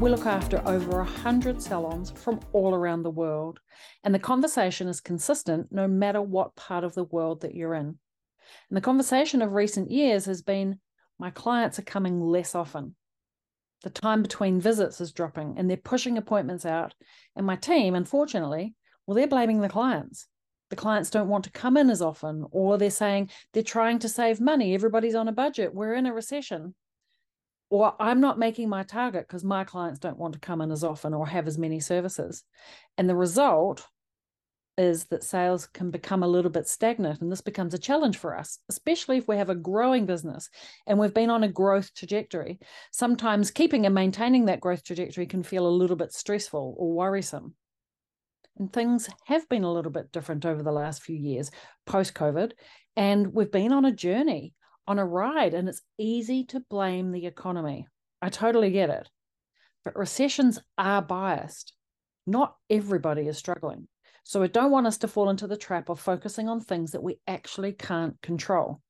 we look after over 100 salons from all around the world, and the conversation is consistent no matter what part of the world that you're in. And the conversation of recent years has been my clients are coming less often. The time between visits is dropping and they're pushing appointments out. And my team, unfortunately, well, they're blaming the clients. The clients don't want to come in as often, or they're saying they're trying to save money. Everybody's on a budget. We're in a recession or I'm not making my target because my clients don't want to come in as often or have as many services. And the result is that sales can become a little bit stagnant. And this becomes a challenge for us, especially if we have a growing business and we've been on a growth trajectory. Sometimes keeping and maintaining that growth trajectory can feel a little bit stressful or worrisome. And things have been a little bit different over the last few years post COVID. And we've been on a journey on a ride and it's easy to blame the economy. I totally get it. But recessions are biased. Not everybody is struggling. So I don't want us to fall into the trap of focusing on things that we actually can't control.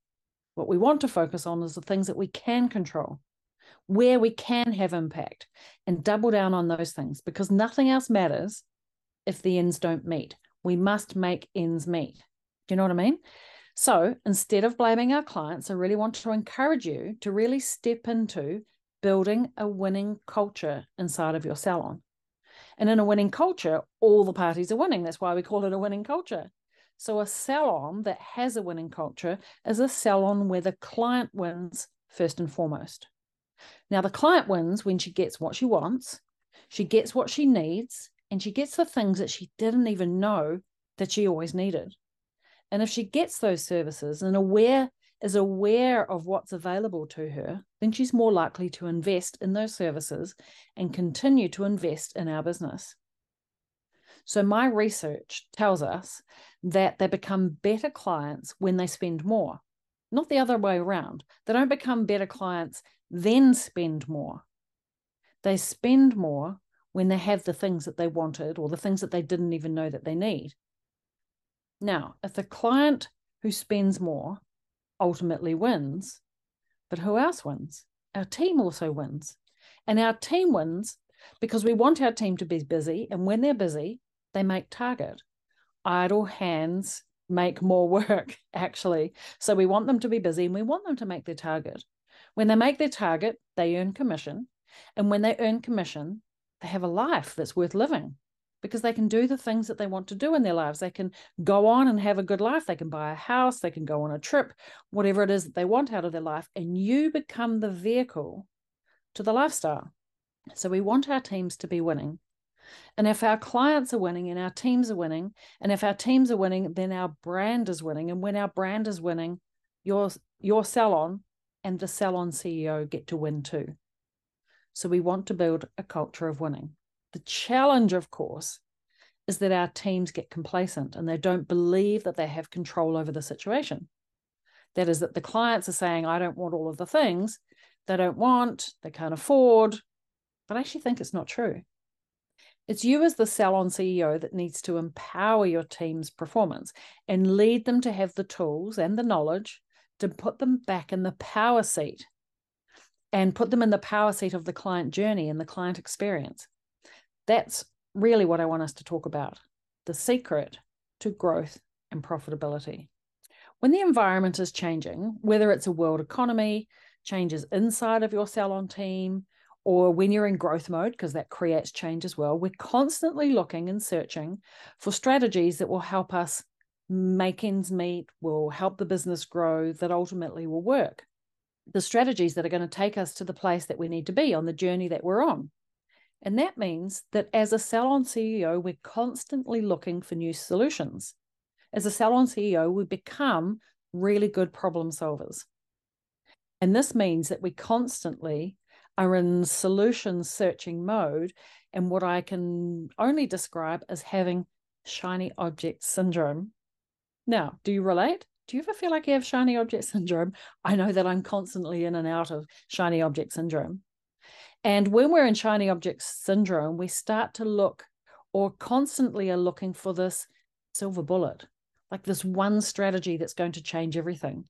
What we want to focus on is the things that we can control, where we can have impact, and double down on those things because nothing else matters if the ends don't meet. We must make ends meet. Do you know what I mean? So instead of blaming our clients, I really want to encourage you to really step into building a winning culture inside of your salon. And in a winning culture, all the parties are winning. That's why we call it a winning culture. So a salon that has a winning culture is a salon where the client wins first and foremost. Now, the client wins when she gets what she wants, she gets what she needs, and she gets the things that she didn't even know that she always needed. And if she gets those services and aware is aware of what's available to her, then she's more likely to invest in those services and continue to invest in our business. So, my research tells us that they become better clients when they spend more, not the other way around. They don't become better clients, then spend more. They spend more when they have the things that they wanted or the things that they didn't even know that they need. Now, if the client who spends more ultimately wins, but who else wins? Our team also wins. And our team wins because we want our team to be busy. And when they're busy, they make target. Idle hands make more work, actually. So we want them to be busy and we want them to make their target. When they make their target, they earn commission. And when they earn commission, they have a life that's worth living because they can do the things that they want to do in their lives. They can go on and have a good life. They can buy a house, they can go on a trip, whatever it is that they want out of their life. And you become the vehicle to the lifestyle. So we want our teams to be winning. And if our clients are winning and our teams are winning, and if our teams are winning, then our brand is winning. And when our brand is winning, your your salon and the salon CEO get to win too. So we want to build a culture of winning. The challenge, of course, is that our teams get complacent and they don't believe that they have control over the situation. That is, that the clients are saying, I don't want all of the things they don't want, they can't afford, but I actually think it's not true. It's you as the salon CEO that needs to empower your team's performance and lead them to have the tools and the knowledge to put them back in the power seat and put them in the power seat of the client journey and the client experience. That's really what I want us to talk about the secret to growth and profitability. When the environment is changing, whether it's a world economy, changes inside of your salon team, or when you're in growth mode, because that creates change as well, we're constantly looking and searching for strategies that will help us make ends meet, will help the business grow, that ultimately will work. The strategies that are going to take us to the place that we need to be on the journey that we're on. And that means that as a salon CEO, we're constantly looking for new solutions. as a salon CEO, we become really good problem solvers. And this means that we constantly are in solution searching mode and what I can only describe as having shiny object syndrome. Now, do you relate? Do you ever feel like you have shiny object syndrome? I know that I'm constantly in and out of shiny object syndrome. And when we're in shiny object syndrome, we start to look or constantly are looking for this silver bullet, like this one strategy that's going to change everything.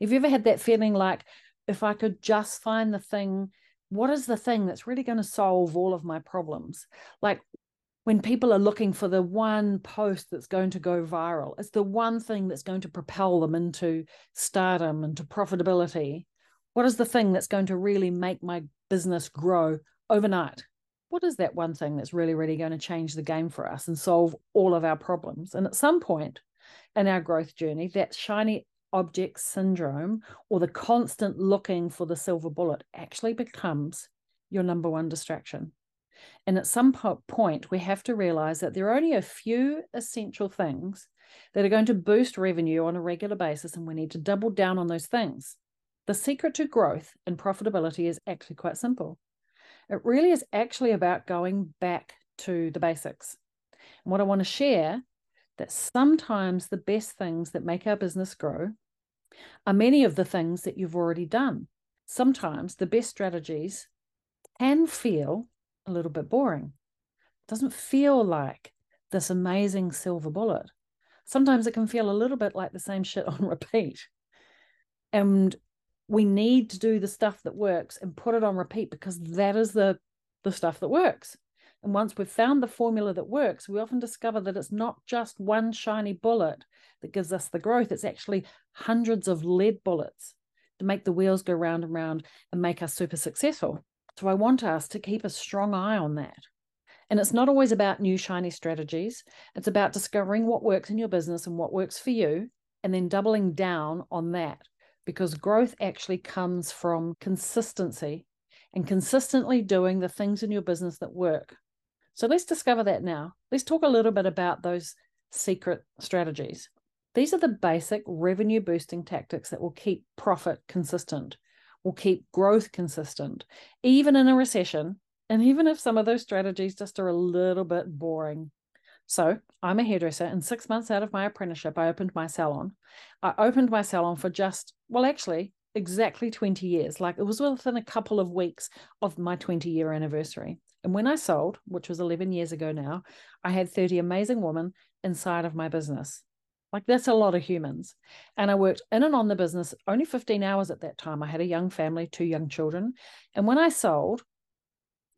Have you ever had that feeling like, if I could just find the thing what is the thing that's really going to solve all of my problems? Like when people are looking for the one post that's going to go viral, it's the one thing that's going to propel them into stardom, into profitability. What is the thing that's going to really make my business grow overnight? What is that one thing that's really, really going to change the game for us and solve all of our problems? And at some point in our growth journey, that shiny object syndrome or the constant looking for the silver bullet actually becomes your number one distraction. And at some point, we have to realize that there are only a few essential things that are going to boost revenue on a regular basis, and we need to double down on those things. The secret to growth and profitability is actually quite simple. It really is actually about going back to the basics. And what I want to share that sometimes the best things that make our business grow are many of the things that you've already done. Sometimes the best strategies can feel a little bit boring. It doesn't feel like this amazing silver bullet. Sometimes it can feel a little bit like the same shit on repeat. And we need to do the stuff that works and put it on repeat because that is the the stuff that works. And once we've found the formula that works, we often discover that it's not just one shiny bullet that gives us the growth, it's actually hundreds of lead bullets to make the wheels go round and round and make us super successful. So I want us to keep a strong eye on that. And it's not always about new shiny strategies, it's about discovering what works in your business and what works for you, and then doubling down on that because growth actually comes from consistency and consistently doing the things in your business that work. So let's discover that now. Let's talk a little bit about those secret strategies. These are the basic revenue boosting tactics that will keep profit consistent, will keep growth consistent, even in a recession, and even if some of those strategies just are a little bit boring. So, I'm a hairdresser, and six months out of my apprenticeship, I opened my salon. I opened my salon for just, well, actually, exactly 20 years. Like it was within a couple of weeks of my 20 year anniversary. And when I sold, which was 11 years ago now, I had 30 amazing women inside of my business. Like that's a lot of humans. And I worked in and on the business only 15 hours at that time. I had a young family, two young children. And when I sold,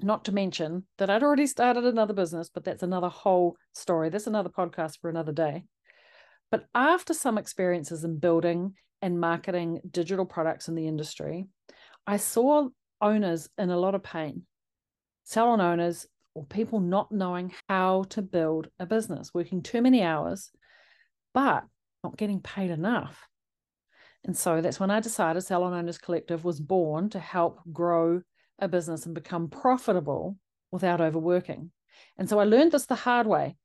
not to mention that I'd already started another business, but that's another whole story. That's another podcast for another day. But after some experiences in building and marketing digital products in the industry, I saw owners in a lot of pain salon owners or people not knowing how to build a business, working too many hours, but not getting paid enough. And so that's when I decided Salon Owners Collective was born to help grow a business and become profitable without overworking. And so I learned this the hard way.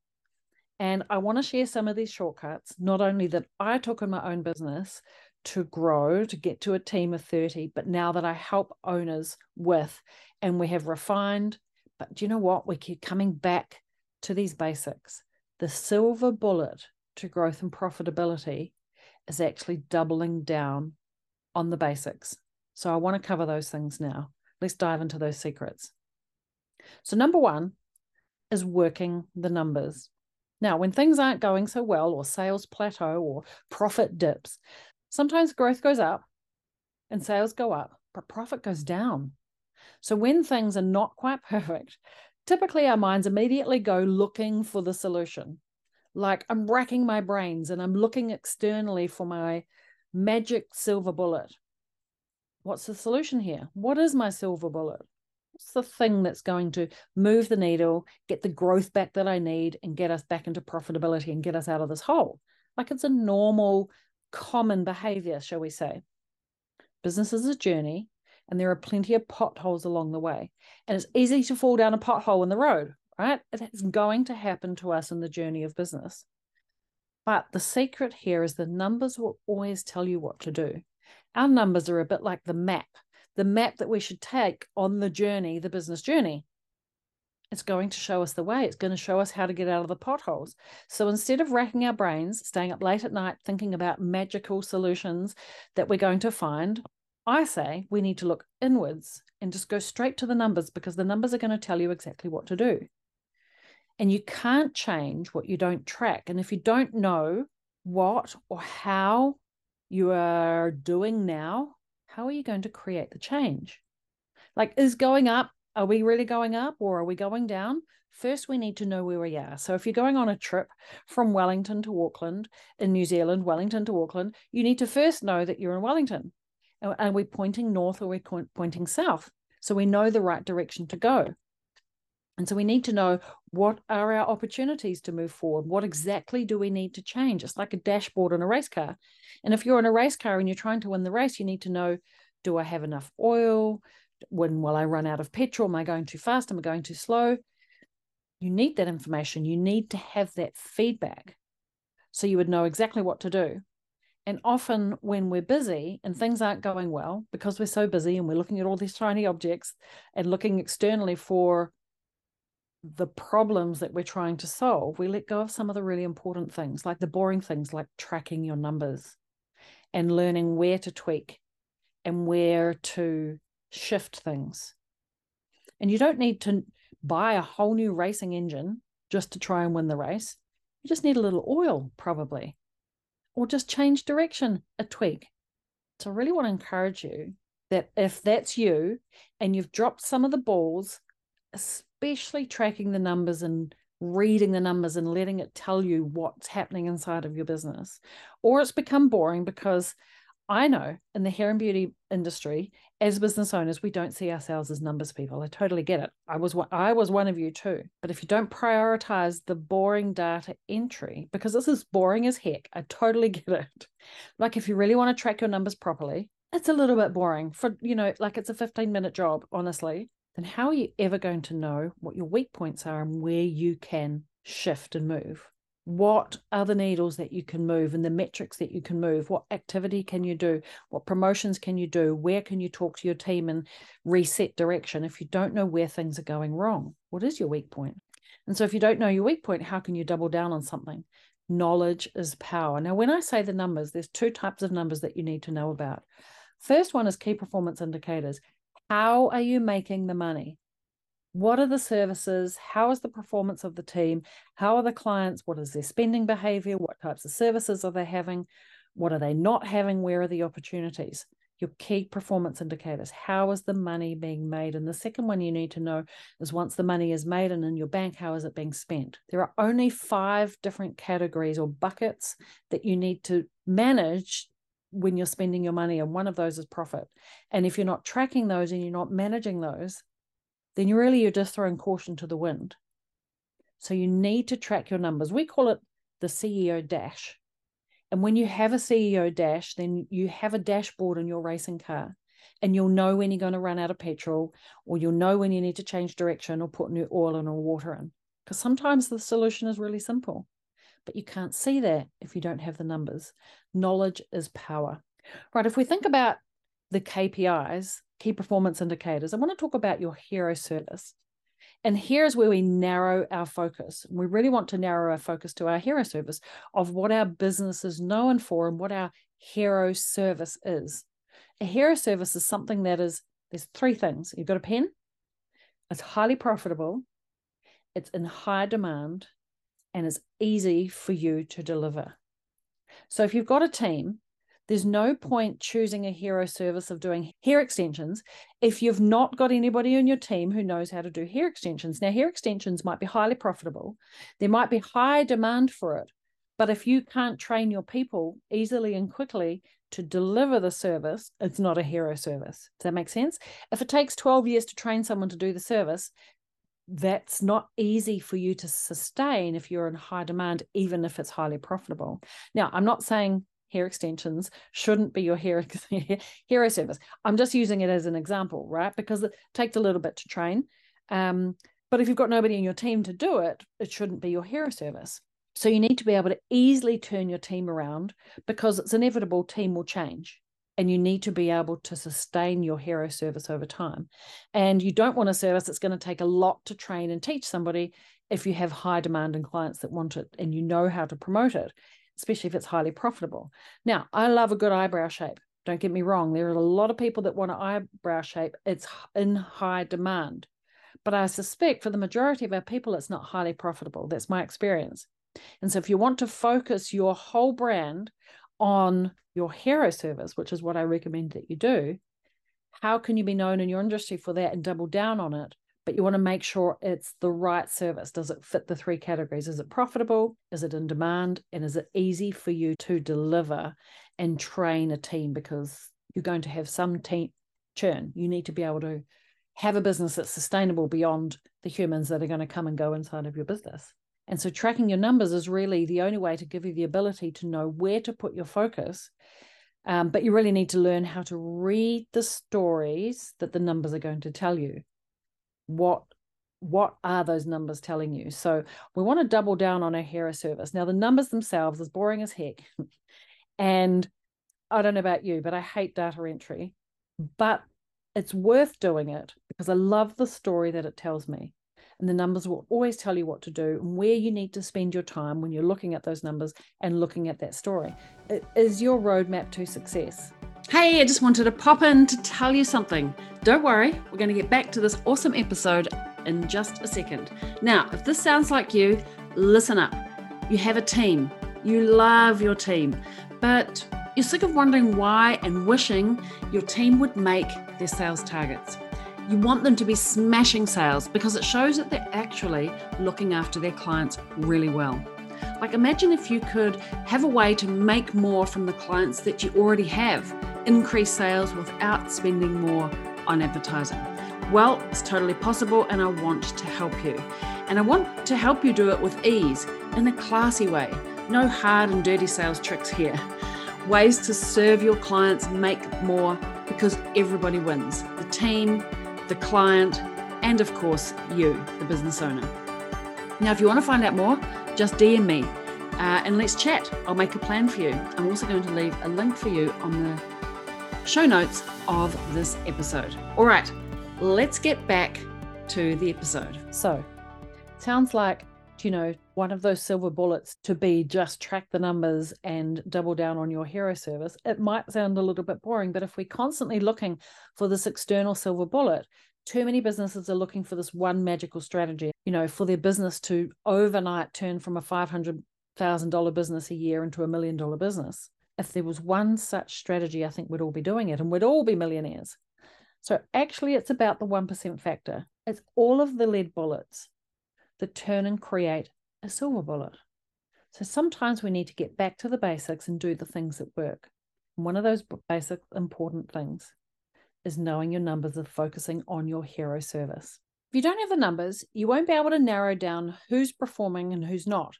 And I want to share some of these shortcuts, not only that I took in my own business to grow, to get to a team of 30, but now that I help owners with and we have refined. But do you know what? We keep coming back to these basics. The silver bullet to growth and profitability is actually doubling down on the basics. So I want to cover those things now. Let's dive into those secrets. So, number one is working the numbers. Now, when things aren't going so well, or sales plateau, or profit dips, sometimes growth goes up and sales go up, but profit goes down. So when things are not quite perfect, typically our minds immediately go looking for the solution. Like I'm racking my brains and I'm looking externally for my magic silver bullet. What's the solution here? What is my silver bullet? What's the thing that's going to move the needle, get the growth back that I need, and get us back into profitability and get us out of this hole? Like it's a normal, common behavior, shall we say. Business is a journey and there are plenty of potholes along the way. And it's easy to fall down a pothole in the road, right? It's going to happen to us in the journey of business. But the secret here is the numbers will always tell you what to do. Our numbers are a bit like the map, the map that we should take on the journey, the business journey. It's going to show us the way. It's going to show us how to get out of the potholes. So instead of racking our brains, staying up late at night thinking about magical solutions that we're going to find, I say we need to look inwards and just go straight to the numbers because the numbers are going to tell you exactly what to do. And you can't change what you don't track. And if you don't know what or how you are doing now, how are you going to create the change? Like, is going up, are we really going up or are we going down? First, we need to know where we are. So, if you're going on a trip from Wellington to Auckland in New Zealand, Wellington to Auckland, you need to first know that you're in Wellington. Are we pointing north or are we pointing south? So we know the right direction to go. And so we need to know what are our opportunities to move forward? What exactly do we need to change? It's like a dashboard in a race car. And if you're in a race car and you're trying to win the race, you need to know do I have enough oil? When will I run out of petrol? Am I going too fast? Am I going too slow? You need that information. You need to have that feedback so you would know exactly what to do. And often when we're busy and things aren't going well because we're so busy and we're looking at all these tiny objects and looking externally for the problems that we're trying to solve, we let go of some of the really important things, like the boring things like tracking your numbers and learning where to tweak and where to shift things. And you don't need to buy a whole new racing engine just to try and win the race. You just need a little oil, probably or just change direction a tweak. So I really want to encourage you that if that's you and you've dropped some of the balls, especially tracking the numbers and reading the numbers and letting it tell you what's happening inside of your business, or it's become boring because I know in the hair and beauty industry, as business owners, we don't see ourselves as numbers people. I totally get it. I was I was one of you too. But if you don't prioritize the boring data entry, because this is boring as heck, I totally get it. Like if you really want to track your numbers properly, it's a little bit boring for you know, like it's a 15 minute job, honestly. Then how are you ever going to know what your weak points are and where you can shift and move? what are the needles that you can move and the metrics that you can move? What activity can you do? What promotions can you do? Where can you talk to your team and reset direction if you don't know where things are going wrong? What is your weak point? point and so if you don't know your weak point how can you double down on something? Knowledge is power. Now when i say the numbers there's two types of numbers that you need to know about. First one is key performance indicators how are you making the money? What are the services? How is the performance of the team? How are the clients? What is their spending behavior? What types of services are they having? What are they not having? Where are the opportunities? Your key performance indicators. How is the money being made? And the second one you need to know is once the money is made and in your bank how is it being spent? There are only five different categories or buckets that you need to manage when you're spending your money and one of those is profit and if you're not tracking those and you're not managing those then you really you're just throwing caution to the wind. So you need to track your numbers. We call it the CEO dash. And when you have a CEO dash, then you have a dashboard in your racing car and you'll know when you're going to run out of petrol or you'll know when you need to change direction or put new oil in or water in. Because sometimes the solution is really simple, but you can't see that if you don't have the numbers. Knowledge is power. Right. If we think about the KPIs, key performance indicators, I want to talk about your hero service. And here's where we narrow our focus. We really want to narrow our focus to our hero service of what our business is known for and what our hero service is. A hero service is something that is, there's three things. You've got a pen, it's highly profitable, it's in high demand, and it's easy for you to deliver. So if you've got a team there's no point choosing a hero service of doing hair extensions if you've not got anybody in your team who knows how to do hair extensions. Now, hair extensions might be highly profitable, there might be high demand for it. But if you can't train your people easily and quickly to deliver the service, it's not a hero service. Does that make sense? If it takes 12 years to train someone to do the service, that's not easy for you to sustain if you're in high demand, even if it's highly profitable. Now, I'm not saying hair extensions shouldn't be your hair hero service. I'm just using it as an example, right? Because it takes a little bit to train. Um, but if you've got nobody in your team to do it, it shouldn't be your hero service. So you need to be able to easily turn your team around because it's inevitable team will change and you need to be able to sustain your hero service over time. And you don't want a service that's going to take a lot to train and teach somebody if you have high demand and clients that want it and you know how to promote it, especially if it's highly profitable. Now, I love a good eyebrow shape. Don't get me wrong, there are a lot of people that want an eyebrow shape. It's in high demand. But I suspect for the majority of our people, it's not highly profitable. That's my experience. And so if you want to focus your whole brand on your hero service, which is what I recommend that you do, how can you be known in your industry for that and double down on it? But you want to make sure it's the right service. Does it fit the three categories? Is it profitable? Is it in demand? And is it easy for you to deliver and train a team? Because you're going to have some team churn. You need to be able to have a business that's sustainable beyond the humans that are going to come and go inside of your business. And so tracking your numbers is really the only way to give you the ability to know where to put your focus. Um, but you really need to learn how to read the stories that the numbers are going to tell you. What what are those numbers telling you? So we want to double down on our hero service. Now the numbers themselves is boring as heck. and I don't know about you, but I hate data entry. But it's worth doing it because I love the story that it tells me and the numbers will always tell you what to do and where you need to spend your time when you're looking at those numbers and looking at that story. It is your roadmap to success. Hey, I just wanted to pop in to tell you something. Don't worry, we're going to get back to this awesome episode in just a second. Now, if this sounds like you, listen up. You have a team, you love your team, but you're sick of wondering why and wishing your team would make their sales targets. You want them to be smashing sales because it shows that they're actually looking after their clients really well. Like, imagine if you could have a way to make more from the clients that you already have, increase sales without spending more on advertising. Well, it's totally possible, and I want to help you. And I want to help you do it with ease in a classy way. No hard and dirty sales tricks here. Ways to serve your clients, make more, because everybody wins the team, the client, and of course, you, the business owner. Now, if you want to find out more, just DM me uh, and let's chat. I'll make a plan for you. I'm also going to leave a link for you on the show notes of this episode. All right, let's get back to the episode. So, sounds like, you know, one of those silver bullets to be just track the numbers and double down on your hero service. It might sound a little bit boring, but if we're constantly looking for this external silver bullet, too many businesses are looking for this one magical strategy, you know, for their business to overnight turn from a $500,000 business a year into a million dollar business. If there was one such strategy, I think we'd all be doing it and we'd all be millionaires. So actually, it's about the 1% factor. It's all of the lead bullets that turn and create a silver bullet. So sometimes we need to get back to the basics and do the things that work. One of those basic important things is knowing your numbers and focusing on your hero service. If you don't have the numbers, you won't be able to narrow down who's performing and who's not,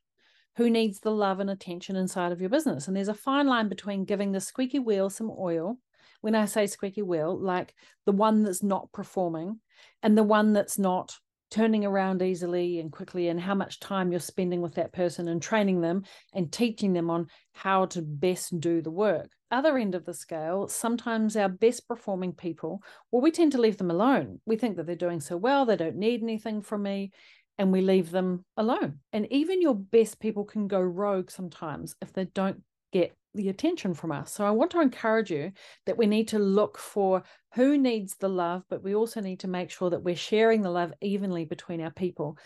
who needs the love and attention inside of your business. And there's a fine line between giving the squeaky wheel some oil. When I say squeaky wheel, like the one that's not performing and the one that's not turning around easily and quickly and how much time you're spending with that person and training them and teaching them on how to best do the work. Other end of the scale, sometimes our best performing people, well, we tend to leave them alone. We think that they're doing so well, they don't need anything from me, and we leave them alone. And even your best people can go rogue sometimes if they don't get the attention from us. So I want to encourage you that we need to look for who needs the love, but we also need to make sure that we're sharing the love evenly between our people,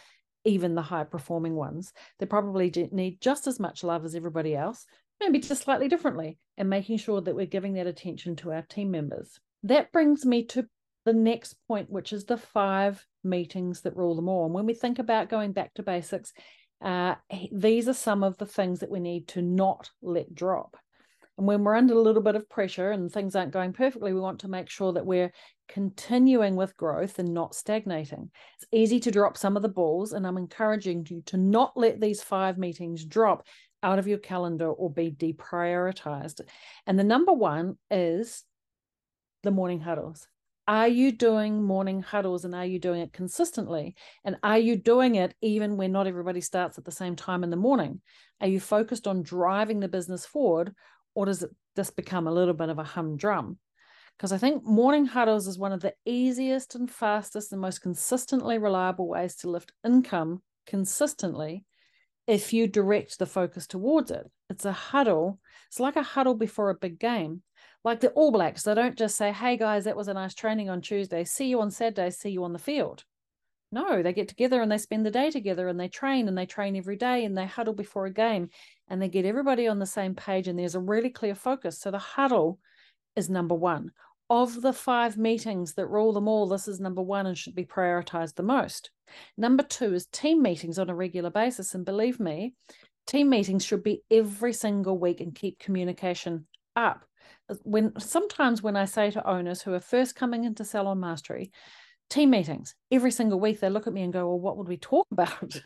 even the high performing ones. They probably need just as much love as everybody else, maybe just slightly differently, and making sure that we're giving that attention to our team members. That brings me to the next point, which is the five meetings that rule them all. And when we think about going back to basics, uh, these are some of the things that we need to not let drop. And when we're under a little bit of pressure and things aren't going perfectly, we want to make sure that we're continuing with growth and not stagnating. It's easy to drop some of the balls, and I'm encouraging you to not let these five meetings drop out of your calendar or be deprioritized. And the number one is the morning huddles. Are you doing morning huddles and are you doing it consistently? And are you doing it even when not everybody starts at the same time in the morning? Are you focused on driving the business forward or does it this become a little bit of a humdrum? Because I think morning huddles is one of the easiest and fastest and most consistently reliable ways to lift income consistently if you direct the focus towards it. It's a huddle. It's like a huddle before a big game. Like the All Blacks, they don't just say, hey guys, that was a nice training on Tuesday. See you on Saturday. See you on the field. No, they get together and they spend the day together and they train and they train every day and they huddle before a game and they get everybody on the same page and there's a really clear focus. So the huddle is number one. Of the five meetings that rule them all, this is number one and should be prioritized the most. Number two is team meetings on a regular basis. And believe me, team meetings should be every single week and keep communication up. When sometimes when I say to owners who are first coming into salon mastery, team meetings every single week, they look at me and go, Well, what would we talk about?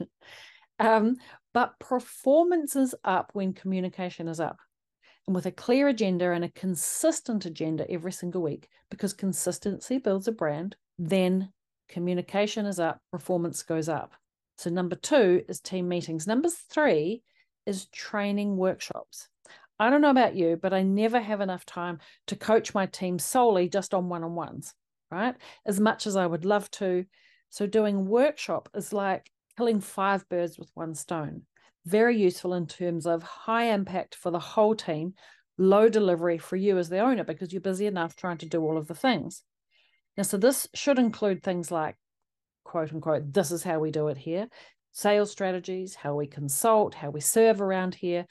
um, but performance is up when communication is up and with a clear agenda and a consistent agenda every single week, because consistency builds a brand, then communication is up, performance goes up. So, number two is team meetings. Number three is training workshops. I don't know about you, but I never have enough time to coach my team solely just on one on ones, right? As much as I would love to. So, doing workshop is like killing five birds with one stone very useful in terms of high impact for the whole team, low delivery for you as the owner because you're busy enough trying to do all of the things. Now, so this should include things like, quote unquote, this is how we do it here, sales strategies, how we consult, how we serve around here.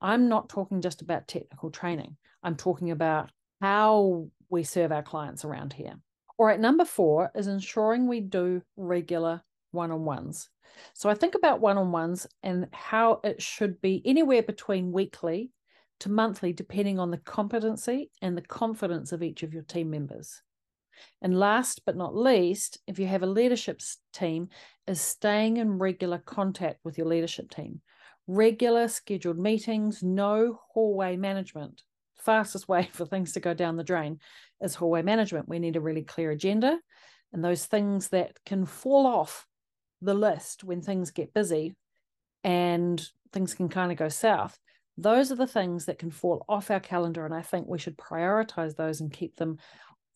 I'm not talking just about technical training, I'm talking about how we serve our clients around here. All right, number four is ensuring we do regular one on ones. So I think about one on ones and how it should be anywhere between weekly to monthly, depending on the competency and the confidence of each of your team members. And last but not least, if you have a leadership team, is staying in regular contact with your leadership team. Regular scheduled meetings, no hallway management. Fastest way for things to go down the drain is hallway management. We need a really clear agenda and those things that can fall off the list when things get busy and things can kind of go south. Those are the things that can fall off our calendar. And I think we should prioritize those and keep them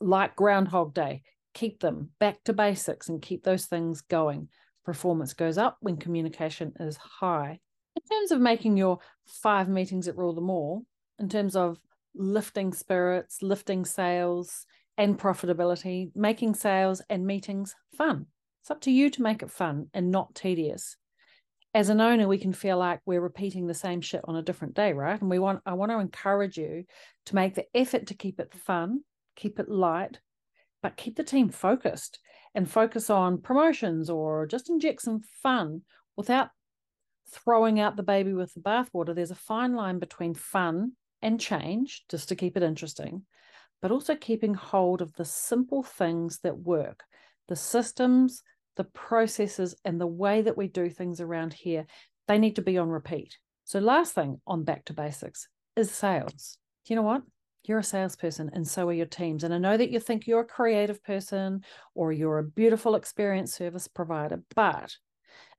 like Groundhog Day, keep them back to basics and keep those things going. Performance goes up when communication is high. In terms of making your five meetings at Rule Them All, in terms of lifting spirits, lifting sales and profitability, making sales and meetings fun. It's up to you to make it fun and not tedious. As an owner, we can feel like we're repeating the same shit on a different day, right? And we want I want to encourage you to make the effort to keep it fun, keep it light, but keep the team focused and focus on promotions or just inject some fun without throwing out the baby with the bathwater. There's a fine line between fun and change, just to keep it interesting, but also keeping hold of the simple things that work, the systems, the processes and the way that we do things around here, they need to be on repeat. So, last thing on back to basics is sales. You know what? You're a salesperson, and so are your teams. And I know that you think you're a creative person or you're a beautiful experience service provider, but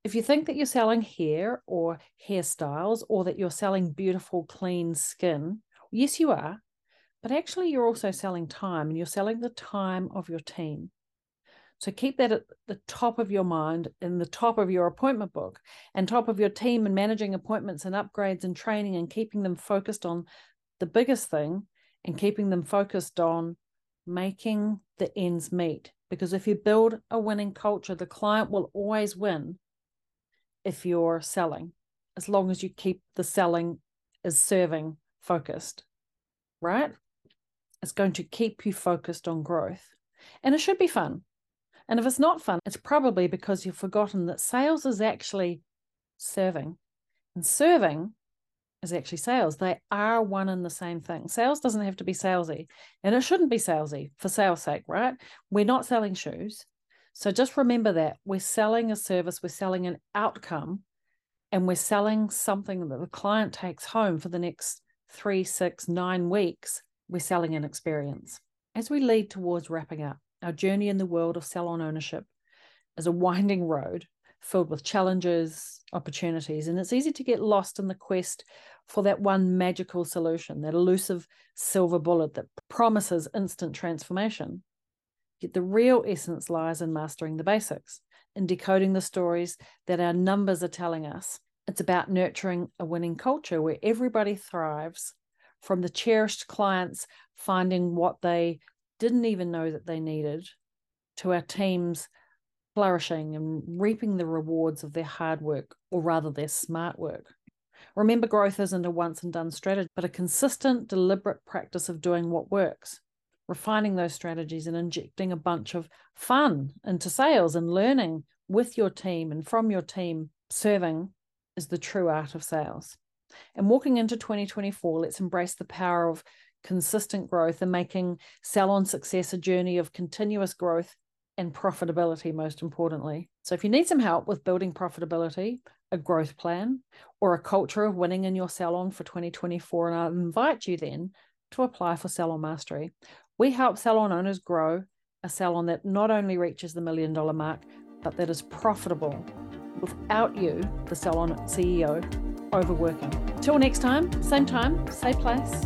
if you think that you're selling hair or hairstyles or that you're selling beautiful, clean skin, yes, you are. But actually, you're also selling time and you're selling the time of your team. So keep that at the top of your mind, in the top of your appointment book, and top of your team and managing appointments and upgrades and training and keeping them focused on the biggest thing and keeping them focused on making the ends meet. Because if you build a winning culture, the client will always win if you're selling, as long as you keep the selling as serving focused, right? It's going to keep you focused on growth. And it should be fun. And if it's not fun, it's probably because you've forgotten that sales is actually serving. And serving is actually sales. They are one and the same thing. Sales doesn't have to be salesy, and it shouldn't be salesy for sales sake, right? We're not selling shoes. So just remember that we're selling a service, we're selling an outcome, and we're selling something that the client takes home for the next three, six, nine weeks. We're selling an experience. As we lead towards wrapping up, Our journey in the world of salon ownership is a winding road filled with challenges, opportunities, and it's easy to get lost in the quest for that one magical solution, that elusive silver bullet that promises instant transformation. Yet the real essence lies in mastering the basics, in decoding the stories that our numbers are telling us. It's about nurturing a winning culture where everybody thrives, from the cherished clients finding what they didn't even know that they needed, to our teams flourishing and reaping the rewards of their hard work, or rather their smart work. Remember, growth isn't a once and done strategy, but a consistent, deliberate practice of doing what works, refining those strategies and injecting a bunch of fun into sales and learning with your team and from your team. Serving is the true art of sales. And walking into 2024, let's embrace the power of consistent growth and making salon success a journey of continuous growth and profitability, most importantly. So, if you need some help with building profitability, a growth plan, or a culture of winning in your salon for 2024, and I invite you then to apply for Salon Mastery. We help salon owners grow a salon that not only reaches the million dollar mark, but that is profitable without you, the salon CEO, overworking. Till next time, same time, same place